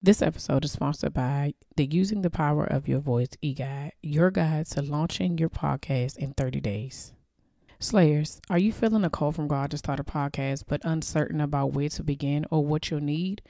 This episode is sponsored by the Using the Power of Your Voice e guide, your guide to launching your podcast in 30 days. Slayers, are you feeling a call from God to start a podcast but uncertain about where to begin or what you'll need?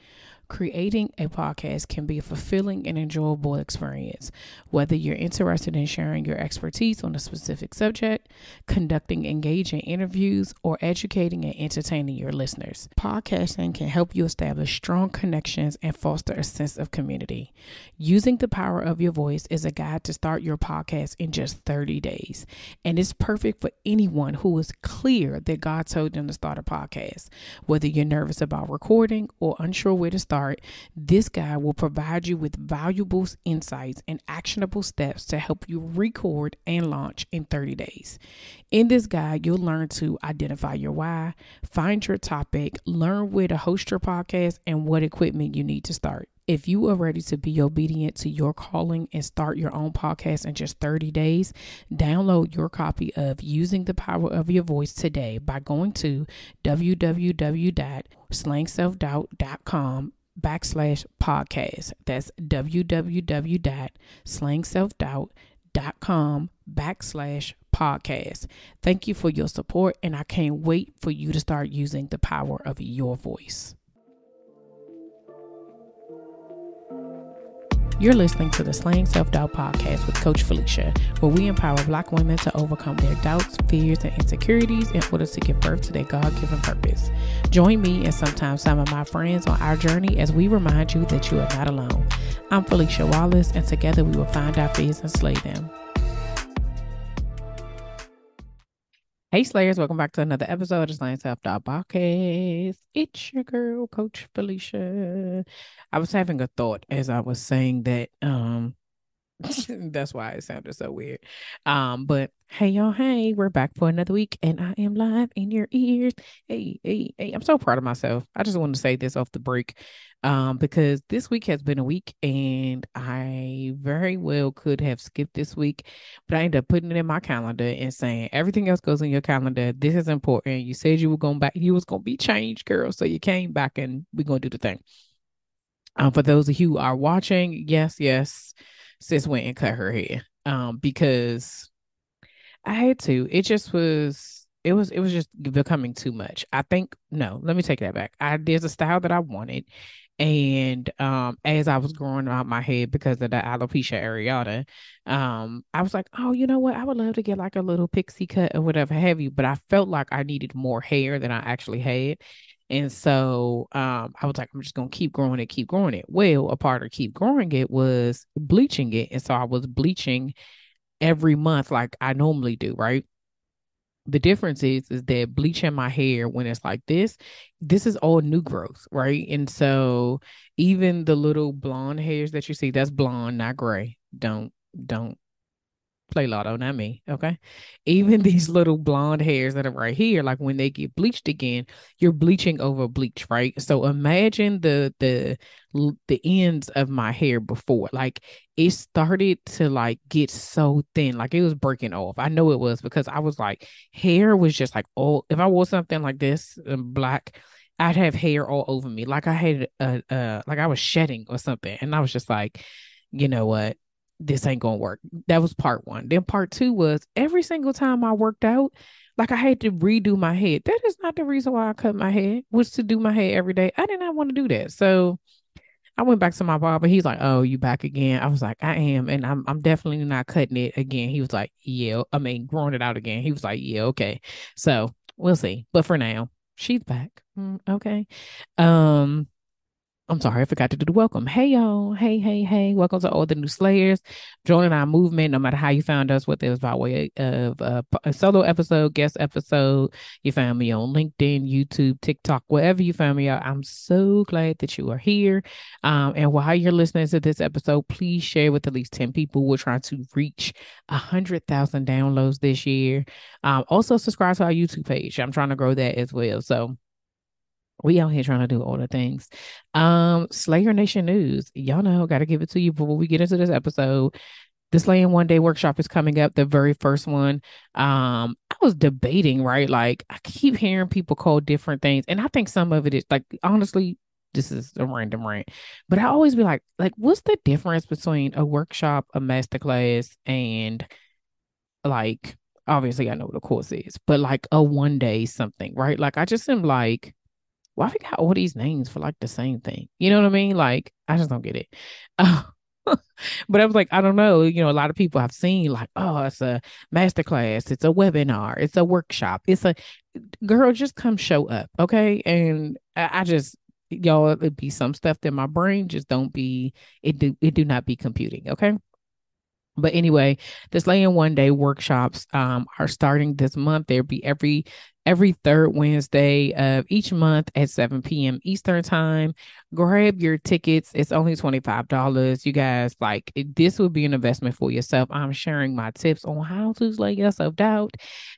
Creating a podcast can be a fulfilling and enjoyable experience. Whether you're interested in sharing your expertise on a specific subject, conducting engaging interviews, or educating and entertaining your listeners, podcasting can help you establish strong connections and foster a sense of community. Using the power of your voice is a guide to start your podcast in just 30 days, and it's perfect for anyone who is clear that God told them to start a podcast. Whether you're nervous about recording or unsure where to start, start, this guide will provide you with valuable insights and actionable steps to help you record and launch in 30 days. In this guide, you'll learn to identify your why, find your topic, learn where to host your podcast, and what equipment you need to start. If you are ready to be obedient to your calling and start your own podcast in just 30 days, download your copy of Using the Power of Your Voice today by going to www.slayingselfdoubt.com backslash podcast. That's www.slayingselfdoubt.com backslash podcast. Thank you for your support, and I can't wait for you to start using the power of your voice. You're listening to the Slaying Self Doubt podcast with Coach Felicia, where we empower Black women to overcome their doubts, fears, and insecurities in order to give birth to their God given purpose. Join me and sometimes some of my friends on our journey as we remind you that you are not alone. I'm Felicia Wallace, and together we will find our fears and slay them. Hey Slayers, welcome back to another episode of Slaying Self Doubt Podcast. It's your girl, Coach Felicia. I was having a thought as I was saying that. Um, that's why it sounded so weird. Um, but hey y'all, hey, we're back for another week, and I am live in your ears. Hey, hey, hey, I'm so proud of myself. I just wanted to say this off the break um, because this week has been a week and I very well could have skipped this week, but I ended up putting it in my calendar and saying everything else goes in your calendar. This is important. You said you were going back, you was going to be changed, girl. So you came back and we're going to do the thing. Um, for those of you who are watching, yes, yes, sis went and cut her hair. Um, because I had to. It just was it was it was just becoming too much. I think no, let me take that back. I there's a style that I wanted and um, as I was growing out my head because of the alopecia areata, um, I was like, oh, you know what? I would love to get like a little pixie cut or whatever have you. But I felt like I needed more hair than I actually had. And so um, I was like, I'm just gonna keep growing it, keep growing it. Well, a part of keep growing it was bleaching it. And so I was bleaching every month like I normally do, right? The difference is is that bleaching my hair when it's like this this is all new growth right? And so even the little blonde hairs that you see that's blonde not gray. Don't don't play lotto, not me. Okay. Even these little blonde hairs that are right here, like when they get bleached again, you're bleaching over bleach, right? So imagine the the the ends of my hair before. Like it started to like get so thin, like it was breaking off. I know it was because I was like, hair was just like oh, if I wore something like this um, black. I'd have hair all over me, like I had a, uh, like I was shedding or something, and I was just like, you know what, this ain't gonna work. That was part one. Then part two was every single time I worked out, like I had to redo my head. That is not the reason why I cut my hair, was to do my hair every day. I did not want to do that. So I went back to my barber. He's like, Oh, you back again? I was like, I am, and I'm I'm definitely not cutting it again. He was like, Yeah, I mean growing it out again. He was like, Yeah, okay. So we'll see. But for now, she's back. Mm, okay. Um I'm sorry, I forgot to do the welcome. Hey, y'all. Hey, hey, hey. Welcome to all the new Slayers. Joining our movement, no matter how you found us, whether it was by way of a, a, solo episode, guest episode, you found me on LinkedIn, YouTube, TikTok, wherever you found me out. I'm so glad that you are here. Um, and while you're listening to this episode, please share with at least 10 people. We're trying to reach 100,000 downloads this year. Um, also, subscribe to our YouTube page. I'm trying to grow that as well. So, we out here trying to do all the things. Um, Slayer Nation news. Y'all know, gotta give it to you before we get into this episode. The Slaying One Day workshop is coming up, the very first one. Um, I was debating, right? Like I keep hearing people call different things, and I think some of it is like honestly, this is a random rant, but I always be like, like, what's the difference between a workshop, a masterclass, and like obviously I know what a course is, but like a one day something, right? Like I just am like why we got all these names for like the same thing? You know what I mean? Like, I just don't get it. But I was like, I don't know. You know, a lot of people I've seen like, oh, it's a masterclass, it's a webinar, it's a workshop, it's a girl, just come show up. Okay. And I, I just y'all it be some stuff that my brain just don't be it do it do not be computing. Okay. But anyway, the Slaying One Day workshops um, are starting this month. They'll be every every third Wednesday of each month at 7 p.m. Eastern Time. Grab your tickets. It's only $25. You guys, like, this would be an investment for yourself. I'm sharing my tips on how to slay your self doubt.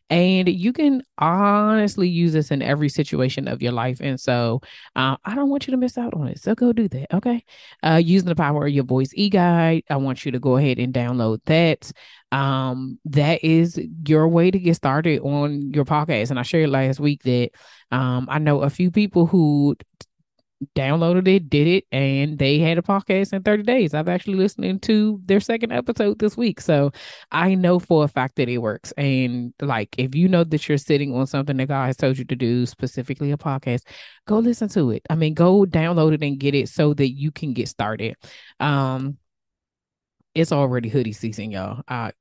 And you can honestly use this in every situation of your life. And so uh, I don't want you to miss out on it. So go do that. Okay. Uh, using the power of your voice e guide, I want you to go ahead and download that um, that is your way to get started on your podcast. And I shared last week that um, I know a few people who downloaded it, did it, and they had a podcast in 30 days. I've actually listened to their second episode this week. So I know for a fact that it works. And like if you know that you're sitting on something that God has told you to do, specifically a podcast, go listen to it. I mean, go download it and get it so that you can get started. Um it's already hoodie season, y'all. Uh,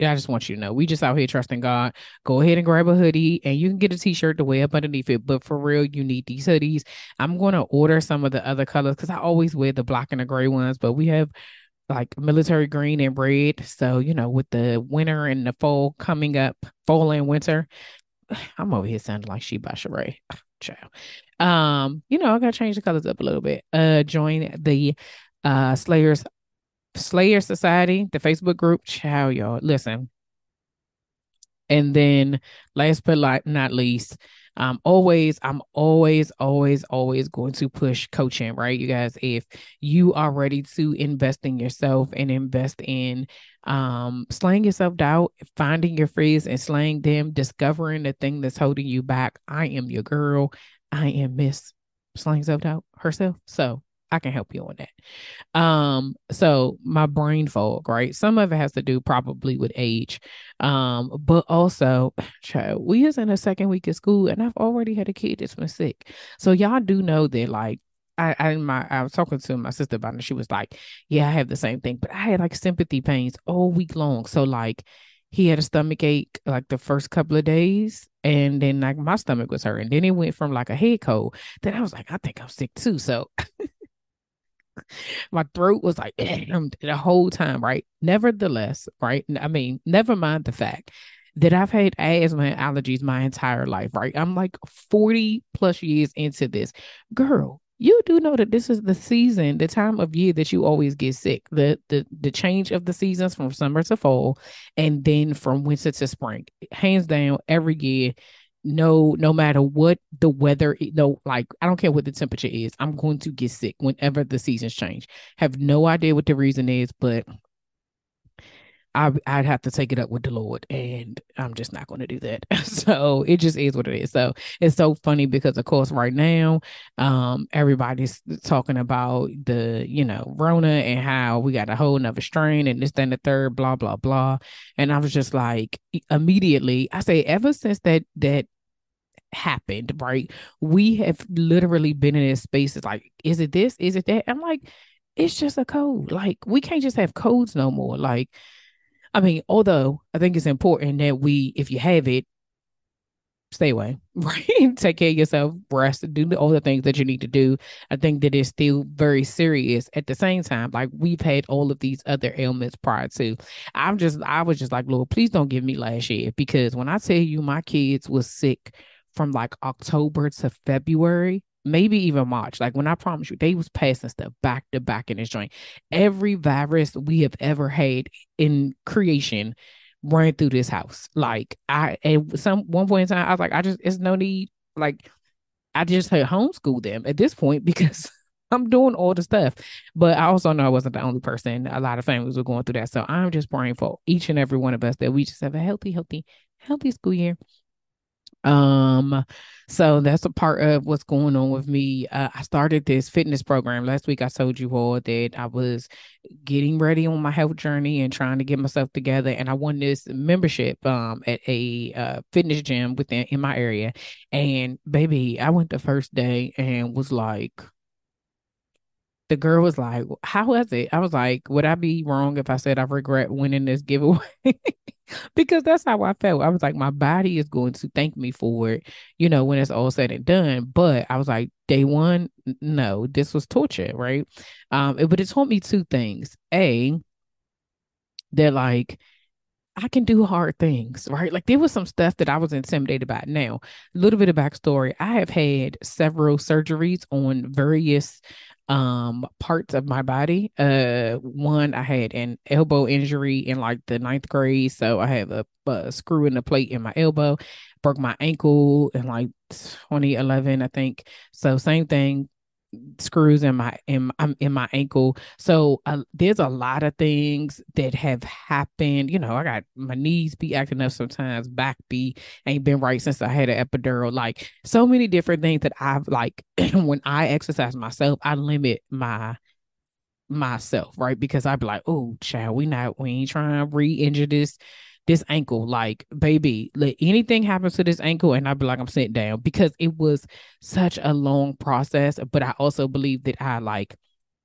I just want you to know we just out here trusting God. Go ahead and grab a hoodie and you can get a t-shirt to wear up underneath it. But for real, you need these hoodies. I'm gonna order some of the other colors because I always wear the black and the gray ones, but we have like military green and red. So, you know, with the winter and the fall coming up, fall and winter, I'm over here sounding like she by Sheree. Child. Um, you know, I gotta change the colors up a little bit. Uh join the uh Slayers Slayer Society, the Facebook group. Chow, y'all. Listen. And then last but not least, um, always, I'm always, always, always going to push coaching, right? You guys, if you are ready to invest in yourself and invest in um slaying yourself doubt, finding your fears and slaying them, discovering the thing that's holding you back. I am your girl. I am Miss Slaying Self Doubt herself. So I can help you on that. Um, so my brain fog, right? Some of it has to do probably with age. Um, but also, child, we is in a second week of school and I've already had a kid that's been sick. So y'all do know that like I, I my I was talking to my sister about it. She was like, Yeah, I have the same thing, but I had like sympathy pains all week long. So like he had a stomach ache like the first couple of days and then like my stomach was hurting. Then it went from like a head cold. Then I was like, I think I'm sick too. So my throat was like the whole time, right? Nevertheless, right? I mean, never mind the fact that I've had asthma and allergies my entire life, right? I'm like 40 plus years into this. Girl, you do know that this is the season, the time of year that you always get sick. The the the change of the seasons from summer to fall and then from winter to spring. Hands down, every year no no matter what the weather no like i don't care what the temperature is i'm going to get sick whenever the seasons change. Have no idea what the reason is but I, I'd have to take it up with the Lord, and I'm just not going to do that. so it just is what it is. So it's so funny because, of course, right now, um, everybody's talking about the, you know, Rona and how we got a whole nother strain and this, then the third, blah, blah, blah. And I was just like, immediately, I say, ever since that that happened, right? We have literally been in this space. It's like, is it this? Is it that? I'm like, it's just a code. Like, we can't just have codes no more. Like, I mean, although I think it's important that we, if you have it, stay away, right? Take care of yourself, rest, do all the things that you need to do. I think that it's still very serious at the same time. Like we've had all of these other ailments prior to. I'm just, I was just like, Lord, please don't give me last year because when I tell you my kids was sick from like October to February, maybe even March. Like when I promise you, they was passing stuff back to back in this joint. Every virus we have ever had in creation ran through this house. Like I at some one point in time, I was like, I just it's no need. Like I just had homeschool them at this point because I'm doing all the stuff. But I also know I wasn't the only person. A lot of families were going through that. So I'm just praying for each and every one of us that we just have a healthy, healthy, healthy school year. Um, so that's a part of what's going on with me. Uh, I started this fitness program last week. I told you all that I was getting ready on my health journey and trying to get myself together. And I won this membership um at a uh, fitness gym within in my area. And baby, I went the first day and was like, the girl was like, How was it? I was like, Would I be wrong if I said I regret winning this giveaway? because that's how I felt. I was like, My body is going to thank me for it, you know, when it's all said and done. But I was like, Day one, no, this was torture, right? Um, it, but it taught me two things. A, they're like, I can do hard things, right? Like there was some stuff that I was intimidated by. Now, a little bit of backstory. I have had several surgeries on various um parts of my body. Uh one I had an elbow injury in like the ninth grade. So I have a, a screw in the plate in my elbow, broke my ankle in like 2011, I think. So same thing, screws in my in in my ankle. So uh, there's a lot of things that have happened. You know, I got my knees be acting up sometimes, back be ain't been right since I had an epidural. Like so many different things that I've like when I exercise myself, I limit my myself, right? Because I'd be like, oh, child, we not we ain't trying to re-injure this this ankle, like, baby, let anything happens to this ankle, and I'd be like, I'm sitting down because it was such a long process. But I also believe that I like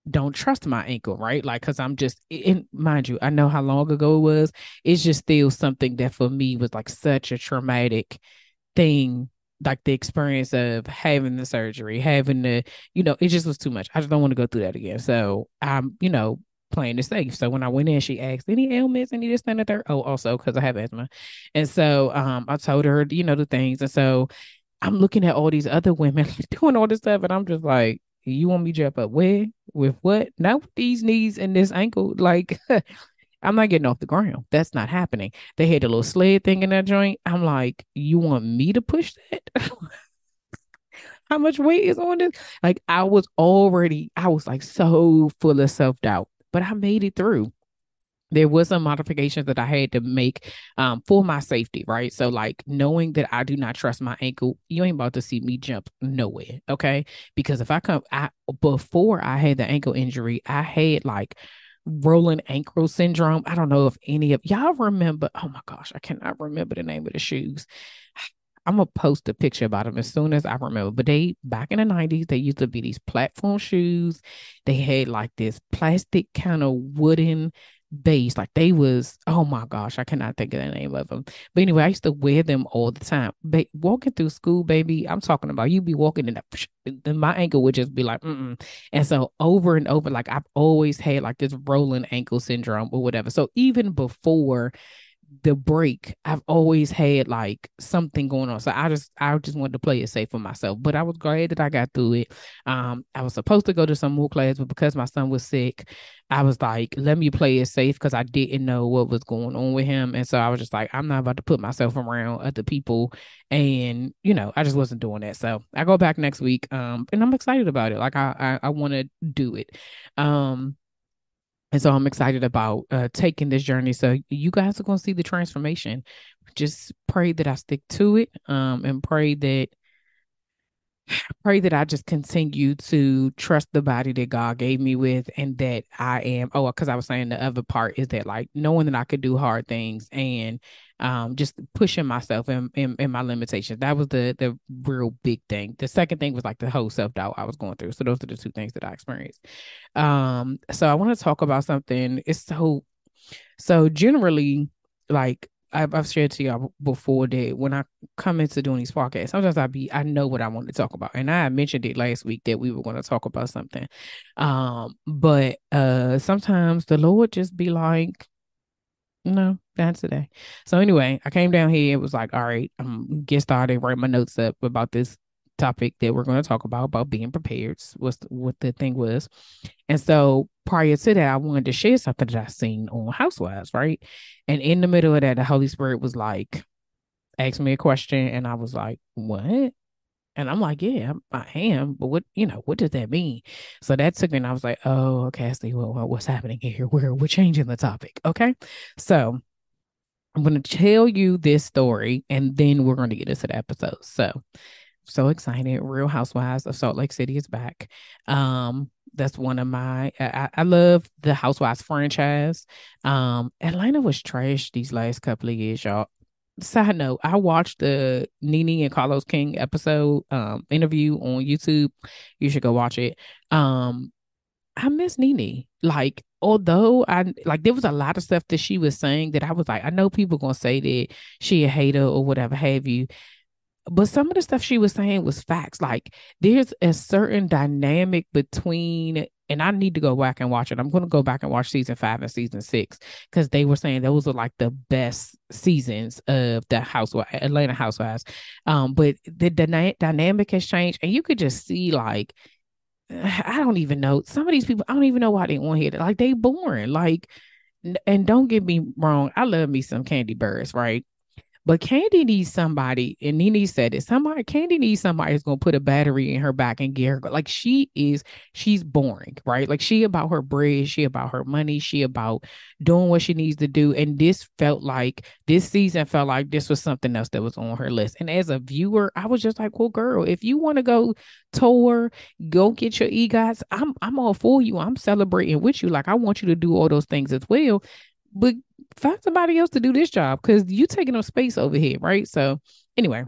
don't trust my ankle, right? Like, cause I'm just, and mind you, I know how long ago it was. It's just still something that for me was like such a traumatic thing like the experience of having the surgery, having the, you know, it just was too much. I just don't want to go through that again. So I'm, you know, playing it safe. So when I went in, she asked, any ailments, any this, and the there. Oh, also because I have asthma. And so um, I told her, you know, the things. And so I'm looking at all these other women doing all this stuff, and I'm just like, you want me to jump up where? With what? Not with these knees and this ankle. Like, I'm not getting off the ground. That's not happening. They had a little sled thing in that joint. I'm like, you want me to push that? How much weight is on this? Like, I was already, I was like so full of self doubt but I made it through there was some modifications that I had to make um, for my safety, right? So, like knowing that I do not trust my ankle, you ain't about to see me jump nowhere, okay? Because if I come, I before I had the ankle injury, I had like rolling ankle syndrome. I don't know if any of y'all remember. Oh my gosh, I cannot remember the name of the shoes. I'm gonna post a picture about them as soon as I remember. But they back in the 90s, they used to be these platform shoes. They had like this plastic kind of wooden base. Like they was, oh my gosh, I cannot think of the name of them. But anyway, I used to wear them all the time. But walking through school, baby, I'm talking about you be walking in the, my ankle would just be like, mm and so over and over, like I've always had like this rolling ankle syndrome or whatever. So even before the break, I've always had like something going on. So I just I just wanted to play it safe for myself. But I was glad that I got through it. Um, I was supposed to go to some more class, but because my son was sick, I was like, let me play it safe because I didn't know what was going on with him. And so I was just like, I'm not about to put myself around other people. And, you know, I just wasn't doing that. So I go back next week. Um, and I'm excited about it. Like I I, I want to do it. Um and so I'm excited about uh, taking this journey. So you guys are going to see the transformation. Just pray that I stick to it um, and pray that pray that I just continue to trust the body that God gave me with and that I am oh because I was saying the other part is that like knowing that I could do hard things and um just pushing myself and in, in, in, my limitations. That was the the real big thing. The second thing was like the whole self-doubt I was going through. So those are the two things that I experienced. Um so I want to talk about something. It's so so generally like I've, I've shared to y'all before that when I come into doing these podcasts, sometimes I be I know what I want to talk about, and I mentioned it last week that we were going to talk about something. Um, but uh, sometimes the Lord just be like, no, that's today. So anyway, I came down here. It was like, all right, I'm get started, write my notes up about this topic that we're going to talk about about being prepared. Was what the thing was, and so prior to that, I wanted to share something that I seen on Housewives, right? And in the middle of that, the Holy Spirit was like, asked me a question, and I was like, what? And I'm like, yeah, I am, but what you know, what does that mean? So that took me, and I was like, oh, okay, I see what, what's happening here. We're we're changing the topic, okay? So I'm going to tell you this story, and then we're going to get into the episode. So so excited. Real Housewives of Salt Lake City is back. Um, that's one of my I, I love the Housewives franchise. Um, Atlanta was trash these last couple of years, y'all. Side note, I watched the Nene and Carlos King episode um interview on YouTube. You should go watch it. Um, I miss Nene. Like, although I like there was a lot of stuff that she was saying that I was like, I know people gonna say that she a hater or whatever have you but some of the stuff she was saying was facts. Like there's a certain dynamic between, and I need to go back and watch it. I'm going to go back and watch season five and season six because they were saying those are like the best seasons of the Housewives, Atlanta Housewives. Um, but the dyna- dynamic has changed, and you could just see like. I don't even know. Some of these people, I don't even know why they on here. Like they boring. Like, and don't get me wrong, I love me some Kandi Burruss, right? But Kandi needs somebody, and Nene said it. Somebody, Kandi needs somebody who's gonna put a battery in her back and get her. Like she is, she's boring, right? Like she about her bread, she about her money, she about doing what she needs to do. And this felt like this season felt like this was something else that was on her list. And as a viewer, I was just like, well, girl, if you want to go tour, go get your EGOTs. I'm I'm all for you. I'm celebrating with you. Like I want you to do all those things as well but find somebody else to do this job because you taking up space over here, right? So anyway,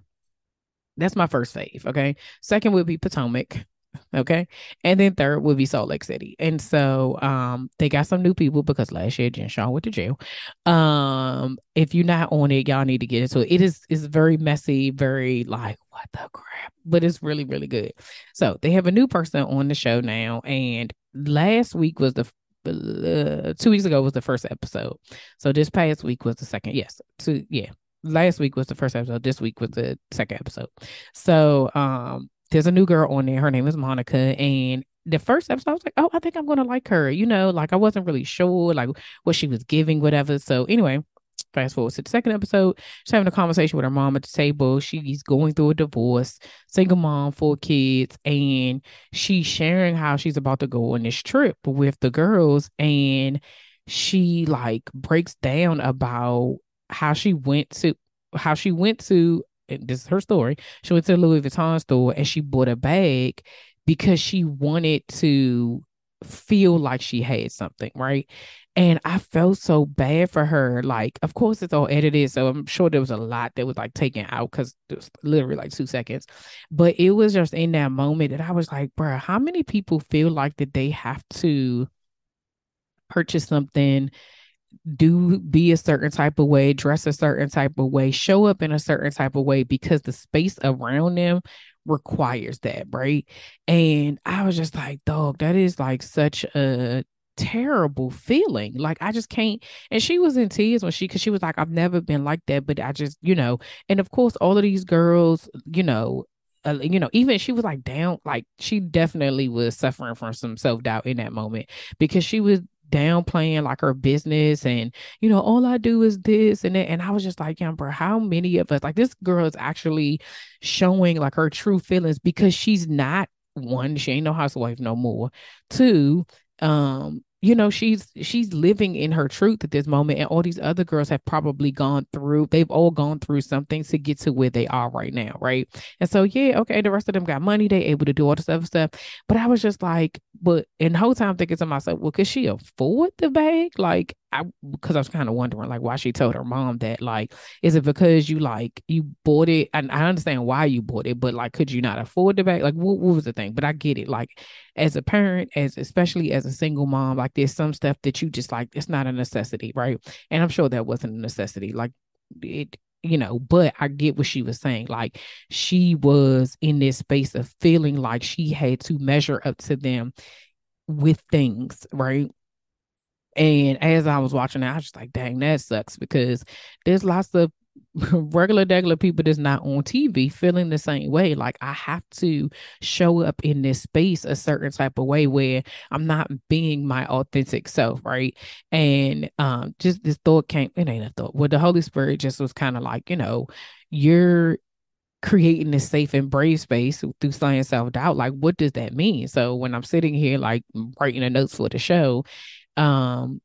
that's my first fave. Okay. Second would be Potomac. Okay. And then third would be Salt Lake City. And so um they got some new people because last year Jen Shah went to jail. Um, if you're not on it, y'all need to get into it. It is is very messy, very like what the crap, but it's really, really good. So they have a new person on the show now, and last week was the uh, two weeks ago was the first episode. So this past week was the second. Yes, two. Yeah, last week was the first episode. This week was the second episode. So um, there's a new girl on there. Her name is Monica, and the first episode, I was like, oh, I think I'm gonna like her. You know, like I wasn't really sure like what she was giving, whatever. So anyway, fast forward to the second episode, she's having a conversation with her mom at the table. She's going through a divorce, single mom, four kids, and she's sharing how she's about to go on this trip with the girls. And she like breaks down about how she went to how she went to this is her story. She went to the Louis Vuitton store and she bought a bag because she wanted to feel like she had something, right? And I felt so bad for her. Like, of course, it's all edited. So I'm sure there was a lot that was like taken out because it was literally like two seconds. But it was just in that moment that I was like, bro, how many people feel like that they have to purchase something, do be a certain type of way, dress a certain type of way, show up in a certain type of way because the space around them requires that, right? And I was just like, dog, that is like such a terrible feeling. Like I just can't. And she was in tears when she, because she was like, I've never been like that, but I just, you know. And of course, all of these girls, you know, uh, you know, even she was like down, like she definitely was suffering from some self doubt in that moment because she was downplaying like her business and you know all i do is this and that and i was just like bro how many of us like this girl is actually showing like her true feelings because she's not one she ain't no housewife no more two um you know she's she's living in her truth at this moment and all these other girls have probably gone through they've all gone through something to get to where they are right now right? And so yeah okay the rest of them got money they able to do all this other stuff. But i was just like but in the whole time thinking to myself well could she afford the bag? Like I because I was kind of wondering like why she told her mom that like is it because you like you bought it and I understand why you bought it but like could you not afford the bag like what, what was the thing but I get it like as a parent as especially as a single mom like there's some stuff that you just like it's not a necessity right and I'm sure that wasn't a necessity like it you know, but I get what she was saying. Like she was in this space of feeling like she had to measure up to them with things, right? And as I was watching it, I was just like, dang, that sucks because there's lots of regular regular people that's not on TV feeling the same way. Like I have to show up in this space a certain type of way where I'm not being my authentic self, right? And um just this thought came, it ain't a thought. Well, the Holy Spirit just was kind of like, you know, you're creating this safe and brave space through slaying self-doubt. Like, what does that mean? So when I'm sitting here like writing the notes for the show, um,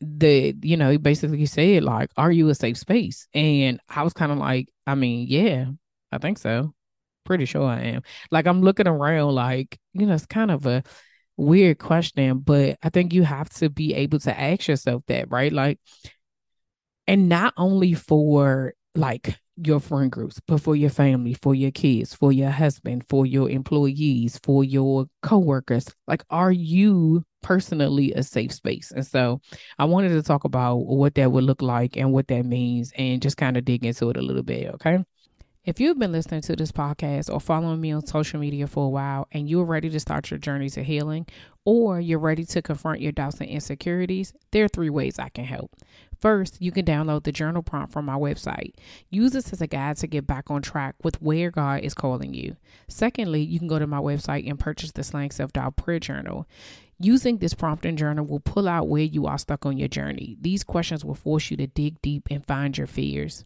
the you know he basically said like are you a safe space? And i was kind of like i mean yeah i think so. Pretty sure i am. Like i'm looking around like you know it's kind of a weird question but i think you have to be able to ask yourself that right? Like and not only for like your friend groups, but for your family, for your kids, for your husband, for your employees, for your coworkers. Like, are you personally a safe space? And so I wanted to talk about what that would look like and what that means and just kind of dig into it a little bit. Okay. If you've been listening to this podcast or following me on social media for a while and you're ready to start your journey to healing, or you're ready to confront your doubts and insecurities, there are three ways I can help. First, you can download the journal prompt from my website. Use this as a guide to get back on track with where God is calling you. Secondly, you can go to my website and purchase the Slaying Self Doubt Prayer Journal. Using this prompt and journal will pull out where you are stuck on your journey. These questions will force you to dig deep and find your fears.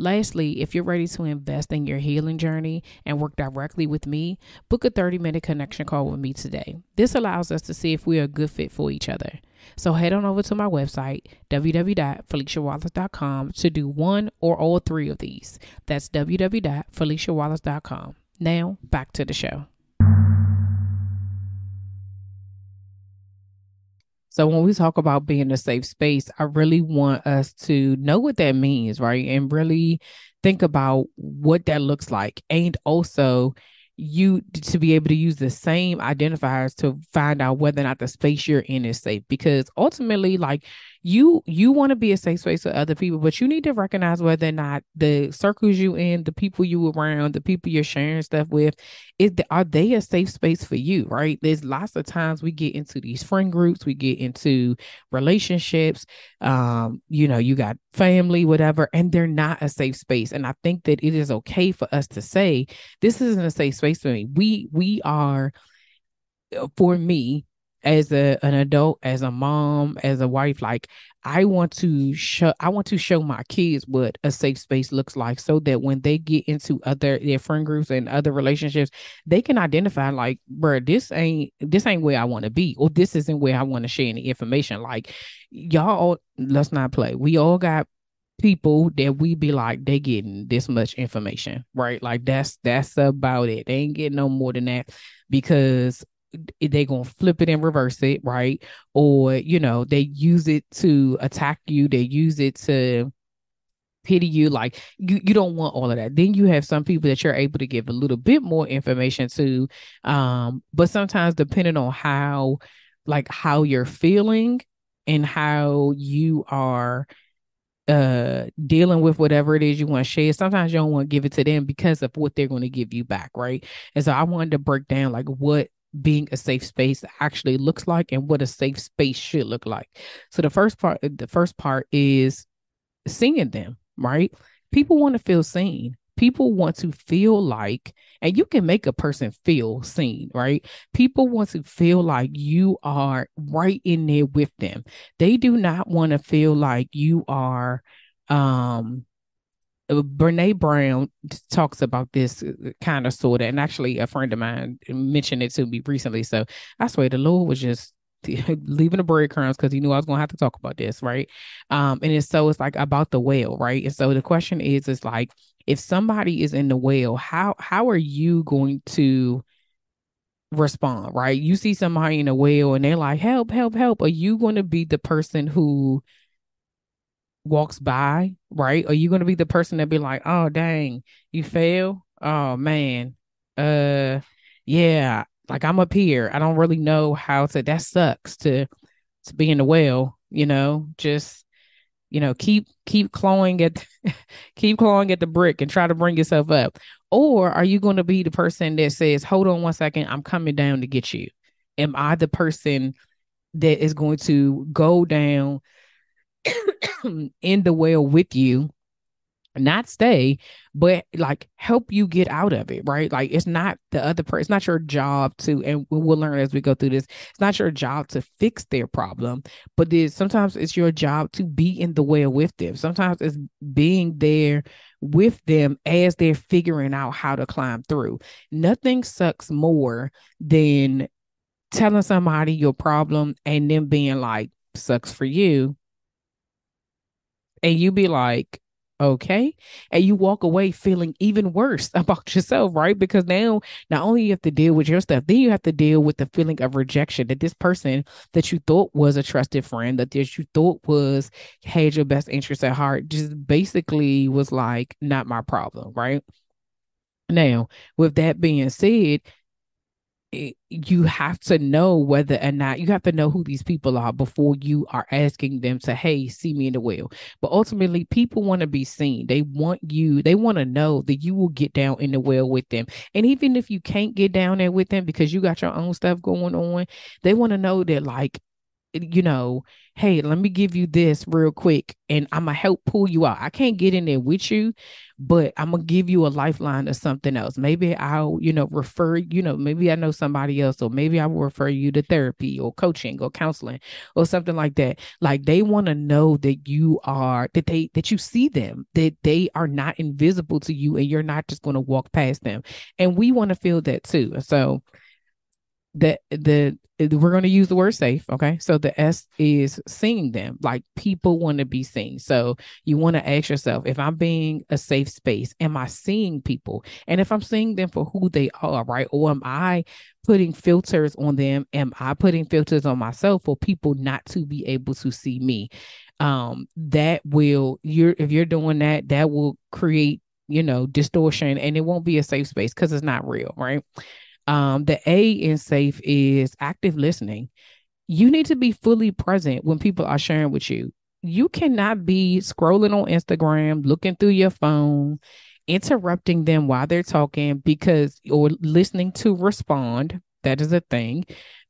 Lastly, if you're ready to invest in your healing journey and work directly with me, book a 30 minute connection call with me today. This allows us to see if we are a good fit for each other. So head on over to my website, www.feliciawallace.com, to do one or all three of these. That's www.feliciawallace.com. Now, back to the show. So when we talk about being a safe space, I really want us to know what that means, right? And really think about what that looks like. And also you to be able to use the same identifiers to find out whether or not the space you're in is safe because ultimately like you you want to be a safe space for other people but you need to recognize whether or not the circles you in the people you around the people you're sharing stuff with is are they a safe space for you right? There's lots of times we get into these friend groups we get into relationships um you know you got family whatever and they're not a safe space and i think that it is okay for us to say this isn't a safe space for me. We we are uh, for me as a an adult as a mom as a wife like i want to show i want to show my kids what a safe space looks like so that when they get into other their friend groups and other relationships they can identify like bro this ain't this ain't where i want to be or this isn't where i want to share any information. Like y'all let's not play. We all got people that we be like they getting this much information right? Like that's that's about it. They ain't getting no more than that because they gonna flip it and reverse it, right? Or you know, they use it to attack you. They use it to pity you like you, you don't want all of that then you have some people that you're able to give a little bit more information to um but sometimes depending on how like how you're feeling and how you are uh dealing with whatever it is you want to share sometimes you don't want to give it to them because of what they're going to give you back right and so i wanted to break down like what being a safe space actually looks like and what a safe space should look like. So the first part the first part is seeing them, right? People want to feel seen. People want to feel like and you can make a person feel seen, right? People want to feel like you are right in there with them. They do not want to feel like you are um Brene Brown talks about this uh, kind of sort of, and actually a friend of mine mentioned it to me recently. So I swear the Lord was just leaving the breadcrumbs because he knew I was gonna have to talk about this, right? Um, and it's so it's like about the whale, right? And so the question is, is like if somebody is in the whale, how how are you going to respond, right? You see somebody in a whale and they're like, help, help, help. Are you going to be the person who walks by, right? Are you going to be the person that be like, "Oh, dang, you fail? Oh man, uh, yeah, like I'm up here. I don't really know how to. That sucks to to be in the well, you know. Just you know keep keep clawing at keep clawing at the brick and try to bring yourself up or are you going to be the person that says hold on one second i'm coming down to get you am i the person that is going to go down in the well with you not stay, but like help you get out of it, right? Like it's not the other person, it's not your job to, and we'll learn as we go through this, it's not your job to fix their problem, but there's sometimes it's your job to be in the well with them. Sometimes it's being there with them as they're figuring out how to climb through. Nothing sucks more than telling somebody your problem and then being like, sucks for you. And you be like, okay and you walk away feeling even worse about yourself right? Because now not only you have to deal with your stuff then you have to deal with the feeling of rejection that this person that you thought was a trusted friend that this you thought was had your best interest at heart just basically was like not my problem right? Now with that being said you have to know whether or not you have to know who these people are before you are asking them to hey see me in the well. But ultimately people want to be seen. They want you they want to know that you will get down in the well with them. And even if you can't get down there with them because you got your own stuff going on they want to know that like you know, hey, let me give you this real quick and I'm gonna help pull you out. I can't get in there with you, but I'm gonna give you a lifeline or something else. Maybe I'll, you know, refer, you know, maybe I know somebody else, or maybe I will refer you to therapy or coaching or counseling or something like that. Like they want to know that you are that they that you see them, that they are not invisible to you and you're not just gonna walk past them. And we want to feel that too. So the the we're going to use the word safe okay? So the s is seeing them like people want to be seen. So you want to ask yourself if i'm being a safe space am i seeing people? And if i'm seeing them for who they are right? Or am i putting filters on them? Am i putting filters on myself for people not to be able to see me? Um that will you're if you're doing that that will create you know distortion and it won't be a safe space because it's not real right um, the A in safe is active listening. You need to be fully present when people are sharing with you. You cannot be scrolling on Instagram, looking through your phone, interrupting them while they're talking because or listening to respond. That is a thing.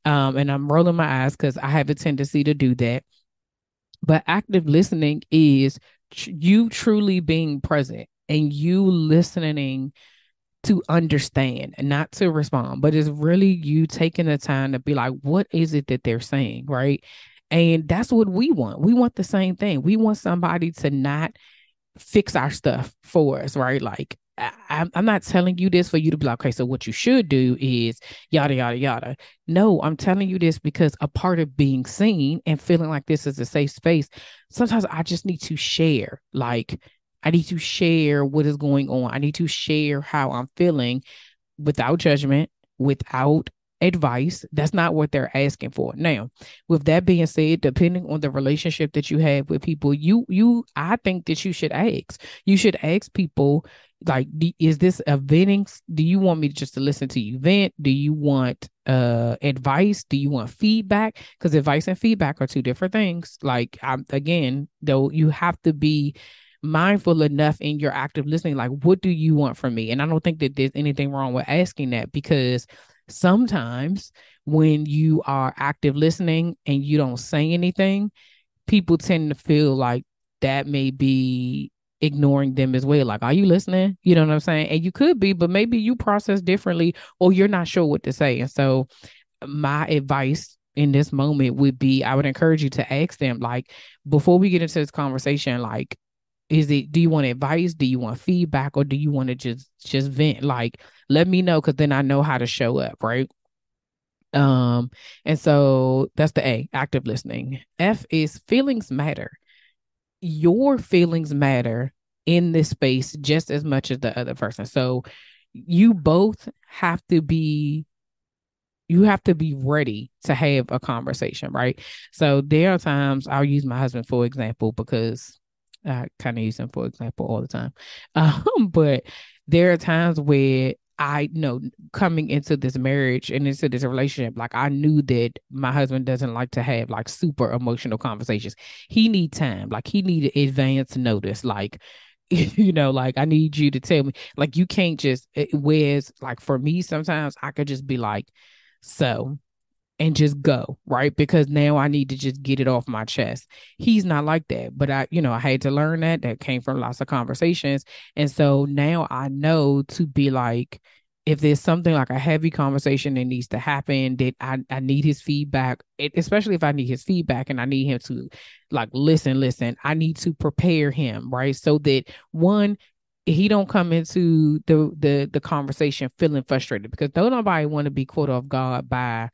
Um, and I'm rolling my eyes because I have a tendency to do that. But active listening is tr- you truly being present and you listening to understand and not to respond, but it's really you taking the time to be like, what is it that they're saying? Right. And that's what we want. We want the same thing. We want somebody to not fix our stuff for us, right? Like, I, am not telling you this for you to be like, okay, so what you should do is yada, yada, yada. No, I'm telling you this because a part of being seen and feeling like this is a safe space, sometimes I just need to share, like, I need to share what is going on. I need to share how I'm feeling without judgment, without advice. That's not what they're asking for. Now, with that being said, depending on the relationship that you have with people, you you I think that you should ask. You should ask people like is this a venting do you want me just to listen to you vent do you want uh advice do you want feedback because advice and feedback are two different things like i'm again though you have to be mindful enough in your active listening like what do you want from me? And i don't think that there's anything wrong with asking that because sometimes when you are active listening and you don't say anything people tend to feel like that may be ignoring them as well. Like are you listening? You know what i'm saying? And you could be but maybe you process differently or you're not sure what to say. And so my advice in this moment would be I would encourage you to ask them like before we get into this conversation like is it do you want advice? Do you want feedback? Or do you want to just just vent? Like let me know because then i know how to show up right? Um and so that's the a active listening. F is feelings matter. Your feelings matter in this space just as much as the other person. So you both have to be you have to be ready to have a conversation right? So there are times i'll use my husband for example because I kind of use them for example all the time. Um, but there are times where I know coming into this marriage and into this relationship, like I knew that my husband doesn't like to have like super emotional conversations. He need time, like he needed advance notice, like you know, like I need you to tell me, like you can't just. Whereas, like for me, sometimes I could just be like, so and just go, right? Because now I need to just get it off my chest. He's not like that. But I, you know, I had to learn that. That came from lots of conversations. And so now I know to be like, if there's something like a heavy conversation that needs to happen, that I, I need his feedback, it, especially if I need his feedback and I need him to like listen, listen, I need to prepare him, right? So that one, he don't come into the the the conversation feeling frustrated because don't nobody want to be caught off guard by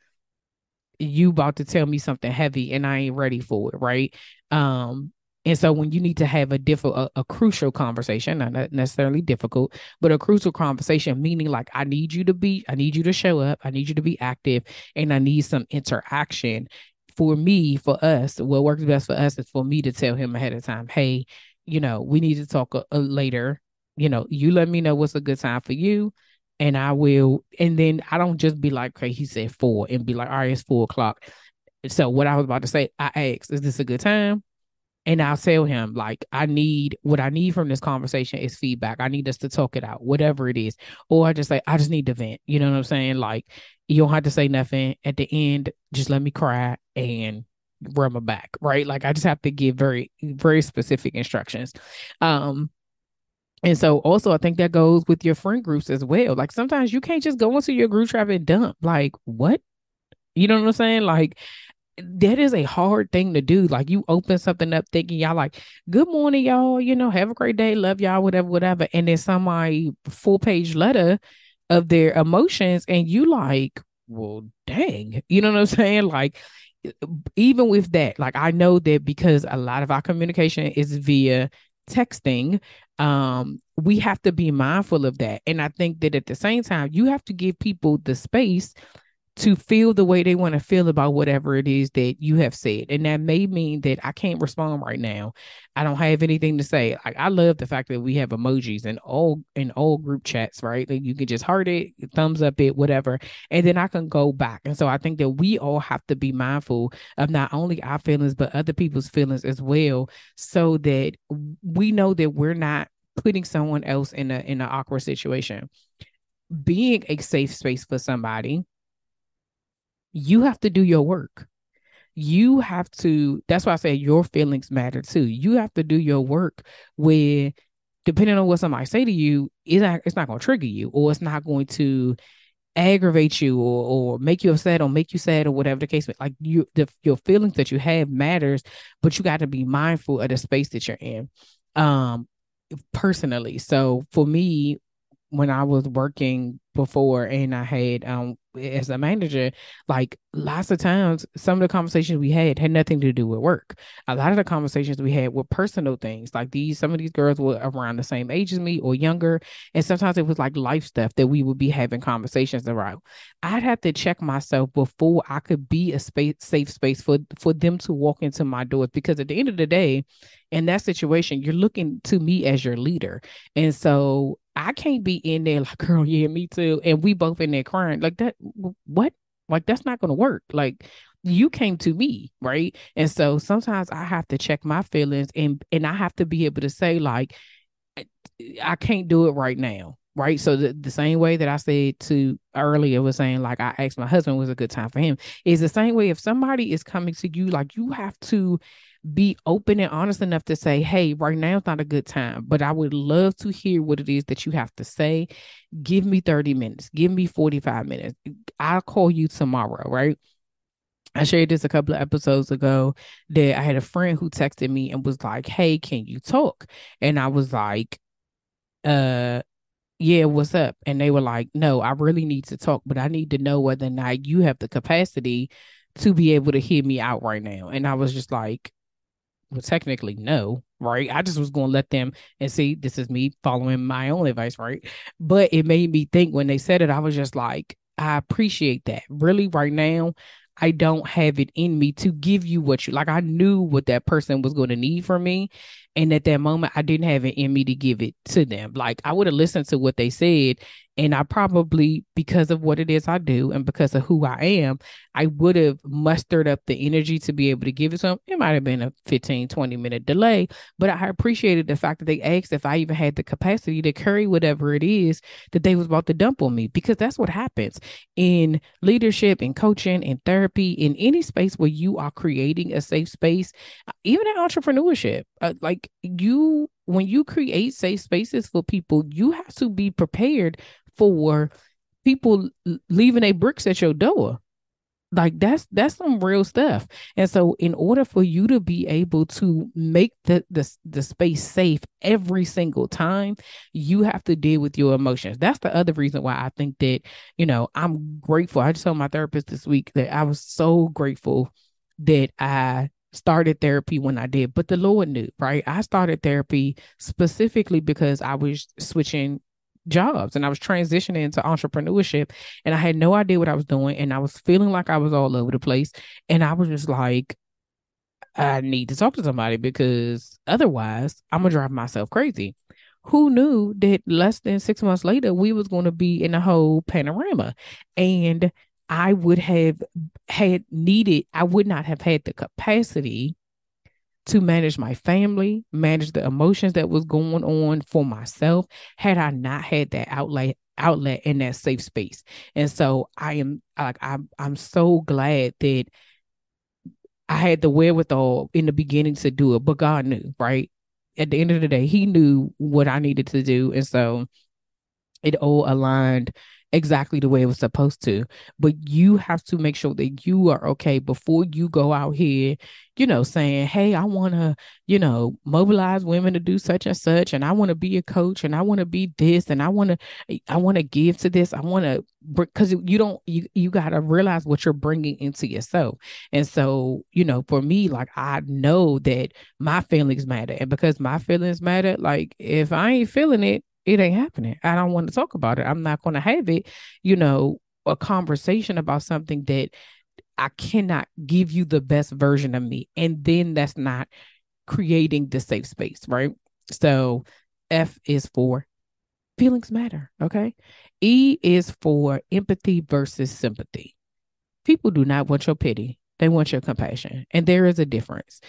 you about to tell me something heavy and I ain't ready for it, right? Um, and so when you need to have a difficult, a, a, crucial conversation, not necessarily difficult, but a crucial conversation, meaning like I need you to be, I need you to show up, I need you to be active, and I need some interaction. For me, for us, what works best for us is for me to tell him ahead of time, hey, you know, we need to talk a, a later. You know, you let me know what's a good time for you and I will, and then I don't just be like, okay, he said four, and be like, all right, it's four o'clock. So what I was about to say, I asked, is this a good time? And I'll tell him, like, I need what I need from this conversation is feedback. I need us to talk it out, whatever it is. Or I just say, I just need to vent. You know what I'm saying? Like, you don't have to say nothing. At the end, just let me cry and rub my back, right? Like I just have to give very, very specific instructions. Um, and so also I think that goes with your friend groups as well. Like sometimes you can't just go into your group chat and dump. Like, what? You know what I'm saying? Like that is a hard thing to do. Like you open something up thinking y'all like, good morning, y'all, you know, have a great day, love y'all, whatever, whatever. And then somebody full page letter of their emotions, and you like, well, dang. You know what I'm saying? Like even with that, like I know that because a lot of our communication is via texting um we have to be mindful of that. And i think that at the same time you have to give people the space to feel the way they want to feel about whatever it is that you have said. And that may mean that I can't respond right now. I don't have anything to say. I love the fact that we have emojis in all in all group chats, right? Like you can just heart it, thumbs up it, whatever. And then I can go back. And so I think that we all have to be mindful of not only our feelings, but other people's feelings as well, so that we know that we're not putting someone else in a in an awkward situation. Being a safe space for somebody you have to do your work. You have to, that's why I say your feelings matter too. You have to do your work where depending on what somebody say to you, it's not, it's not going to trigger you or it's not going to aggravate you or, or make you upset or make you sad or whatever the case may like you the your feelings that you have matters but you got to be mindful of the space that you're in um personally so for me when i was working before and i had um as a manager, like lots of times, some of the conversations we had had nothing to do with work. A lot of the conversations we had were personal things. Like these, some of these girls were around the same age as me or younger. And sometimes it was like life stuff that we would be having conversations around. I'd have to check myself before I could be a space safe space for for them to walk into my doors. Because at the end of the day, in that situation, you're looking to me as your leader. And so I can't be in there like, girl, yeah, me too. And we both in there crying. Like that, what? Like that's not gonna work. Like you came to me, right? And so sometimes I have to check my feelings and and I have to be able to say, like, I can't do it right now. Right. So the, the same way that I said to earlier was saying, like, I asked my husband was a good time for him, is the same way if somebody is coming to you, like you have to be open and honest enough to say, hey, right now it's not a good time, but I would love to hear what it is that you have to say. Give me 30 minutes, give me 45 minutes. I'll call you tomorrow, right? I shared this a couple of episodes ago that I had a friend who texted me and was like, Hey, can you talk? And I was like, uh, yeah, what's up? And they were like, No, I really need to talk, but I need to know whether or not you have the capacity to be able to hear me out right now. And I was just like, well, technically no, right? I just was going to let them and see. This is me following my own advice, right? But it made me think when they said it, I was just like, I appreciate that. Really, right now, I don't have it in me to give you what you like. I knew what that person was going to need from me. And at that moment, I didn't have it in me to give it to them. Like I would have listened to what they said and I probably, because of what it is I do and because of who I am, I would have mustered up the energy to be able to give it some. It might have been a 15, 20 minute delay, but I appreciated the fact that they asked if I even had the capacity to carry whatever it is that they was about to dump on me, because that's what happens in leadership, in coaching, in therapy, in any space where you are creating a safe space, even in entrepreneurship. Uh, like you when you create safe spaces for people, you have to be prepared for people leaving a bricks at your door. Like that's that's some real stuff. And so in order for you to be able to make the, the the space safe every single time you have to deal with your emotions. That's the other reason why i think that you know i'm grateful. I just told my therapist this week that i was so grateful that i started therapy when i did but the lord knew right i started therapy specifically because i was switching jobs and I was transitioning into entrepreneurship and I had no idea what I was doing and I was feeling like I was all over the place and I was just like I need to talk to somebody because otherwise I'm gonna drive myself crazy. Who knew that less than six months later we was going to be in a whole panorama, and I would have had needed. I would not have had the capacity to manage my family, manage the emotions that was going on for myself had I not had that outlet outlet in that safe space. And so I am like I'm I'm so glad that I had the wherewithal in the beginning to do it, but God knew, right? At the end of the day, he knew what I needed to do. And so it all aligned exactly the way it was supposed to. But you have to make sure that you are okay before you go out here, you know, saying, Hey, I want to, you know, mobilize women to do such and such. And I want to be a coach and I want to be this and I want to, I want to give to this. I want to, because you don't, you, you got to realize what you're bringing into yourself. And so, you know, for me, like, I know that my feelings matter. And because my feelings matter, like, if I ain't feeling it, it ain't happening. I don't want to talk about it. I'm not going to have it, you know, a conversation about something that I cannot give you the best version of me. And then that's not creating the safe space, right? So F is for feelings matter. Okay. E is for empathy versus sympathy. People do not want your pity, they want your compassion. And there is a difference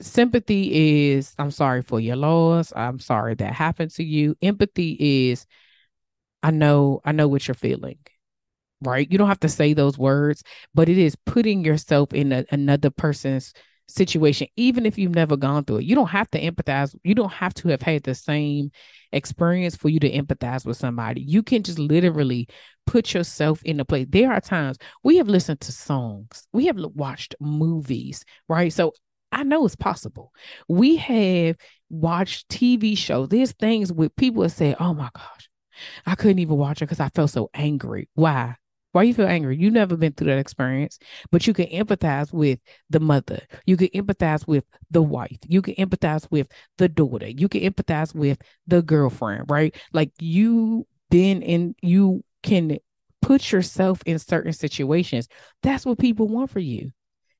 sympathy is i'm sorry for your loss. I'm sorry that happened to you. Empathy is i know i know what you're feeling right? You don't have to say those words but it is putting yourself in a, another person's situation even if you've never gone through it. You don't have to empathize. You don't have to have had the same experience for you to empathize with somebody. You can just literally put yourself in the place. There are times we have listened to songs. We have watched movies right? So I know it's possible. We have watched TV shows. There's things where people have said, "Oh my gosh, I couldn't even watch it because I felt so angry." Why? Why you feel angry? You've never been through that experience, but you can empathize with the mother. You can empathize with the wife. You can empathize with the daughter. You can empathize with the girlfriend, right? Like you been in, you can put yourself in certain situations. That's what people want for you.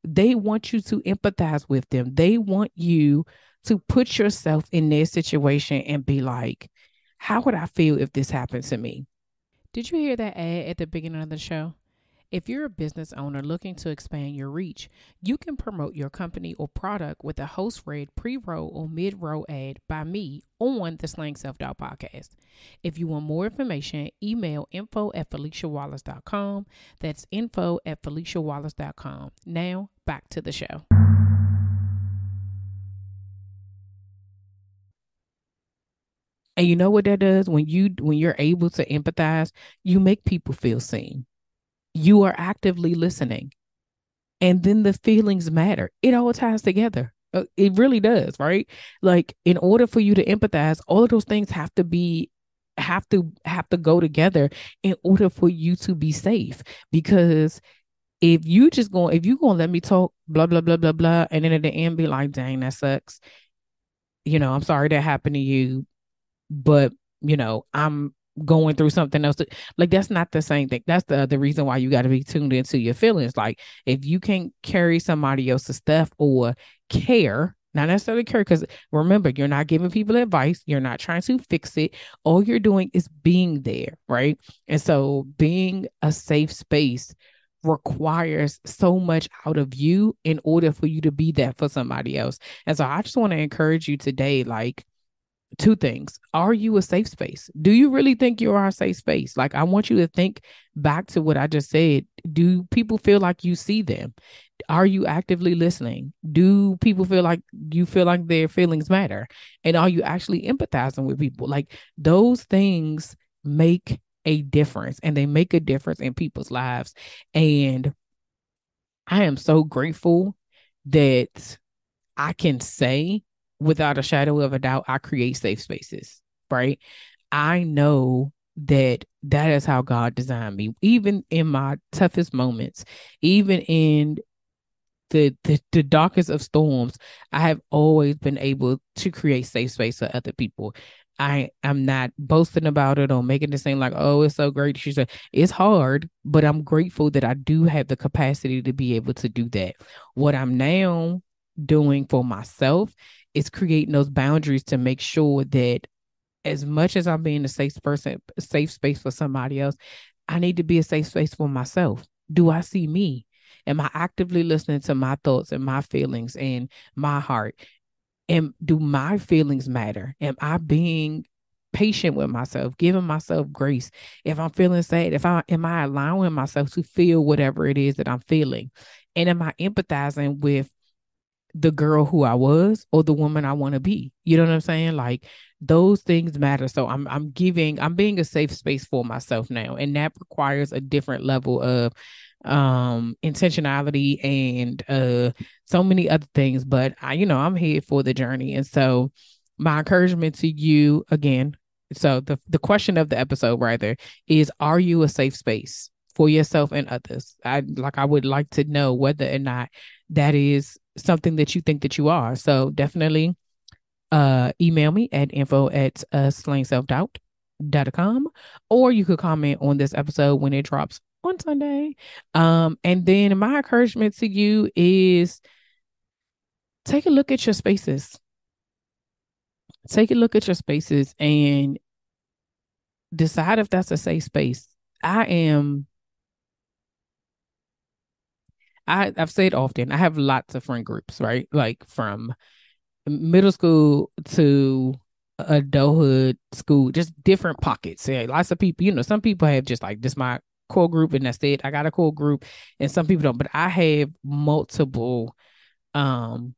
They want you to empathize with them. They want you to put yourself in their situation and be like, how would I feel if this happened to me? Did you hear that ad at the beginning of the show? If you're a business owner looking to expand your reach, you can promote your company or product with a host read pre roll or mid roll ad by me on the Slaying Self Doubt podcast. If you want more information, email info at FeliciaWallace.com. That's info at FeliciaWallace.com. Now, back to the show. And you know what that does when you when you're able to empathize, you make people feel seen you are actively listening. And then the feelings matter. It all ties together. Uh, it really does, right? Like in order for you to empathize, all of those things have to be have to have to go together in order for you to be safe because if you just going if you gonna let me talk blah blah blah blah blah and then at the end be like dang that sucks you know i'm sorry that happened to you but you know i'm going through something else. Like that's not the same thing. That's the the reason why you got to be tuned into your feelings. Like if you can't carry somebody else's stuff or care not necessarily care because remember you're not giving people advice you're not trying to fix it all you're doing is being there right and so being a safe space requires so much out of you in order for you to be that for somebody else and so i just want to encourage you today like two things. Are you a safe space? Do you really think you are a safe space? Like, I want you to think back to what I just said. Do people feel like you see them? Are you actively listening? Do people feel like you feel like their feelings matter? And are you actually empathizing with people? Like, those things make a difference and they make a difference in people's lives. And I am so grateful that I can say without a shadow of a doubt, I create safe spaces, right? I know that that is how God designed me. Even in my toughest moments, even in the, the the darkest of storms, I have always been able to create safe space for other people. I am not boasting about it or making it seem like, oh, it's so great. She said it's hard, but I'm grateful that I do have the capacity to be able to do that. What I'm now doing for myself is creating those boundaries to make sure that as much as I'm being a safe person, safe space for somebody else, I need to be a safe space for myself. Do I see me? Am I actively listening to my thoughts and my feelings and my heart? And do my feelings matter? Am I being patient with myself, giving myself grace? If I'm feeling sad, if I am I allowing myself to feel whatever it is that I'm feeling? And am I empathizing with the girl who I was or the woman I want to be. You know what I'm saying? Like those things matter. So I'm I'm giving I'm being a safe space for myself now and that requires a different level of um intentionality and uh so many other things but I you know I'm here for the journey. And so my encouragement to you again so the the question of the episode rather is are you a safe space for yourself and others? I like I would like to know whether or not that is something that you think that you are. So definitely uh, email me at info at uh, slayingselfdoubt.com or you could comment on this episode when it drops on Sunday. Um, and then my encouragement to you is take a look at your spaces. Take a look at your spaces and decide if that's a safe space. I am I, I've said often, I have lots of friend groups, right? Like from middle school to adulthood school, just different pockets. Yeah, lots of people, you know, some people have just like this my core group and that's it. I got a core group and some people don't, but I have multiple um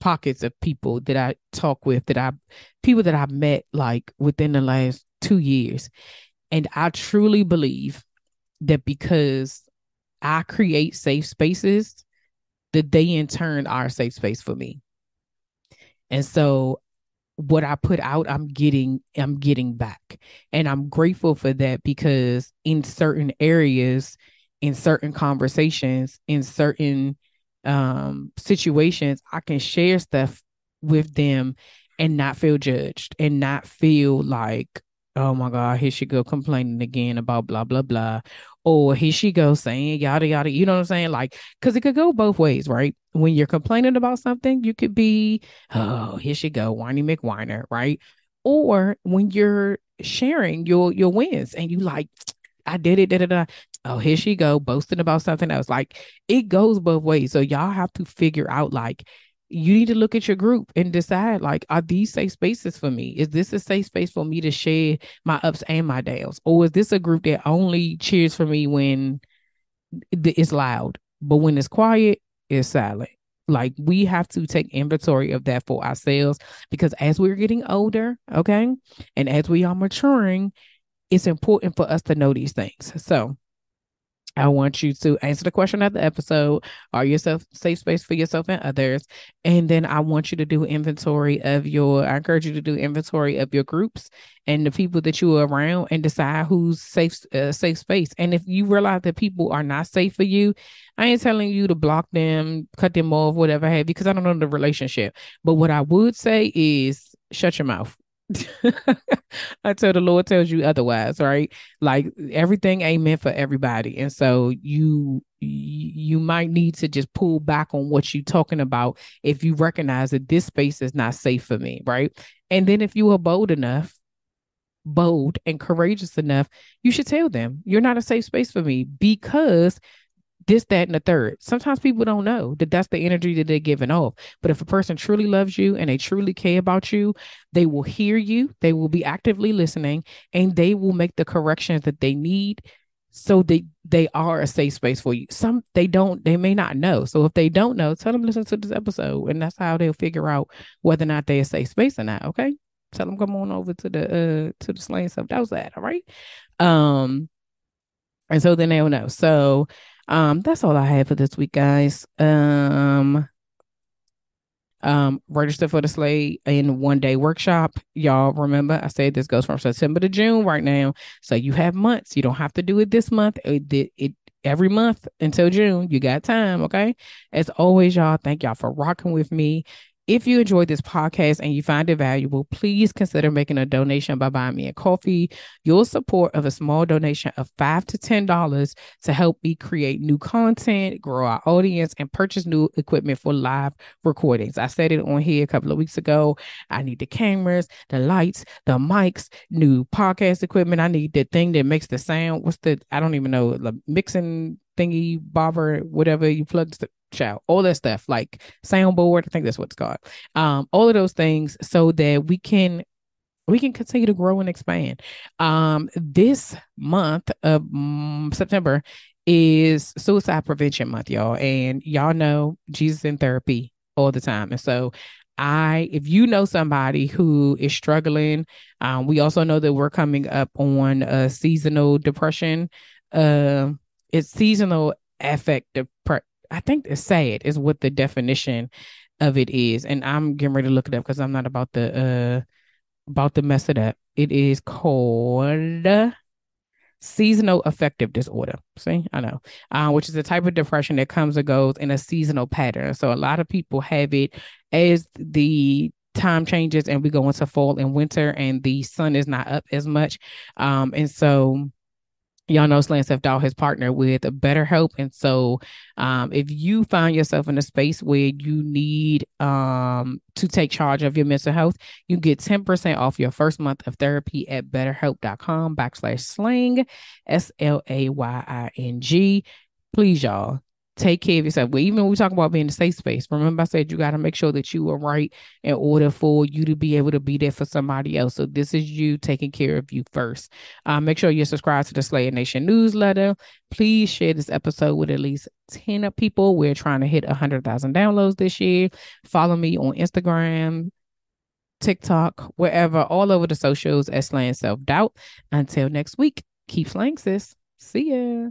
pockets of people that I talk with that I people that I've met like within the last two years. And I truly believe that because I create safe spaces, that they in turn are a safe space for me. And so what I put out, I'm getting, I'm getting back. And I'm grateful for that because in certain areas, in certain conversations, in certain um situations, I can share stuff with them and not feel judged and not feel like oh my God, here she go complaining again about blah, blah, blah. Or here she goes saying yada, yada. You know what I'm saying? Like, because it could go both ways, right? When you're complaining about something, you could be, oh, here she go, whiny McWhiner, right? Or when you're sharing your your wins and you like, I did it, da da da. Oh, here she go, boasting about something else. Like it goes both ways. So y'all have to figure out like you need to look at your group and decide like are these safe spaces for me? Is this a safe space for me to share my ups and my downs? Or is this a group that only cheers for me when it's loud but when it's quiet it's silent? Like we have to take inventory of that for ourselves because as we're getting older okay and as we are maturing it's important for us to know these things. So I want you to answer the question of the episode. Are yourself safe space for yourself and others? And then I want you to do inventory of your, I encourage you to do inventory of your groups and the people that you are around and decide who's safe, uh, safe space. And if you realize that people are not safe for you, I ain't telling you to block them, cut them off, whatever have you, because I don't know the relationship. But what I would say is shut your mouth until the Lord tells you otherwise, right? Like everything ain't meant for everybody. And so you you might need to just pull back on what you're talking about if you recognize that this space is not safe for me, right? And then if you are bold enough, bold and courageous enough, you should tell them you're not a safe space for me because this, that, and the third. Sometimes people don't know that that's the energy that they're giving off. But if a person truly loves you and they truly care about you, they will hear you, they will be actively listening, and they will make the corrections that they need so they they are a safe space for you. Some they don't, they may not know. So if they don't know, tell them listen to this episode, and that's how they'll figure out whether or not they're a safe space or not. Okay, tell them come on over to the uh to the slaying stuff. That was that. All right. Um, and so then they'll know. So um, that's all I have for this week, guys. Um, um, register for the Slay in one day workshop. Y'all remember I said this goes from September to June right now. So you have months. You don't have to do it this month. It, it, it every month until June. You got time. Okay. As always, y'all, thank y'all for rocking with me. If you enjoyed this podcast and you find it valuable, please consider making a donation by buying me a coffee. Your support of a small donation of five to ten dollars to help me create new content, grow our audience, and purchase new equipment for live recordings. I said it on here a couple of weeks ago. I need the cameras, the lights, the mics, new podcast equipment. I need the thing that makes the sound. What's the I don't even know the mixing thingy bobber, whatever you plug the shout, all that stuff, like soundboard. I think that's what it's called. Um, all of those things so that we can we can continue to grow and expand. Um, this month of um, September is suicide prevention month, y'all. And y'all know Jesus in therapy all the time. And so I, if you know somebody who is struggling, um, we also know that we're coming up on a seasonal depression. Uh, it's seasonal affective I think it's sad is what the definition of it is. And I'm getting ready to look it up because I'm not about the uh about to mess it up. It is called seasonal affective disorder. See, I know, uh, which is a type of depression that comes and goes in a seasonal pattern. So a lot of people have it as the time changes and we go into fall and winter and the sun is not up as much. Um, and so y'all know Slaying Self has partnered with BetterHelp. And so um, if you find yourself in a space where you need um, to take charge of your mental health, you get 10% off your first month of therapy at betterhelp.com backslash slaying, S-L-A-Y-I-N-G. Please, y'all, take care of yourself. Well, even when we talk about being a safe space, remember I said you got to make sure that you are right in order for you to be able to be there for somebody else. So this is you taking care of you first. Uh, make sure you're subscribed to the Slayer Nation newsletter. Please share this episode with at least 10 people. We're trying to hit 100,000 downloads this year. Follow me on Instagram, TikTok, wherever, all over the socials at Slaying Self Doubt. Until next week, keep slaying, sis. See ya.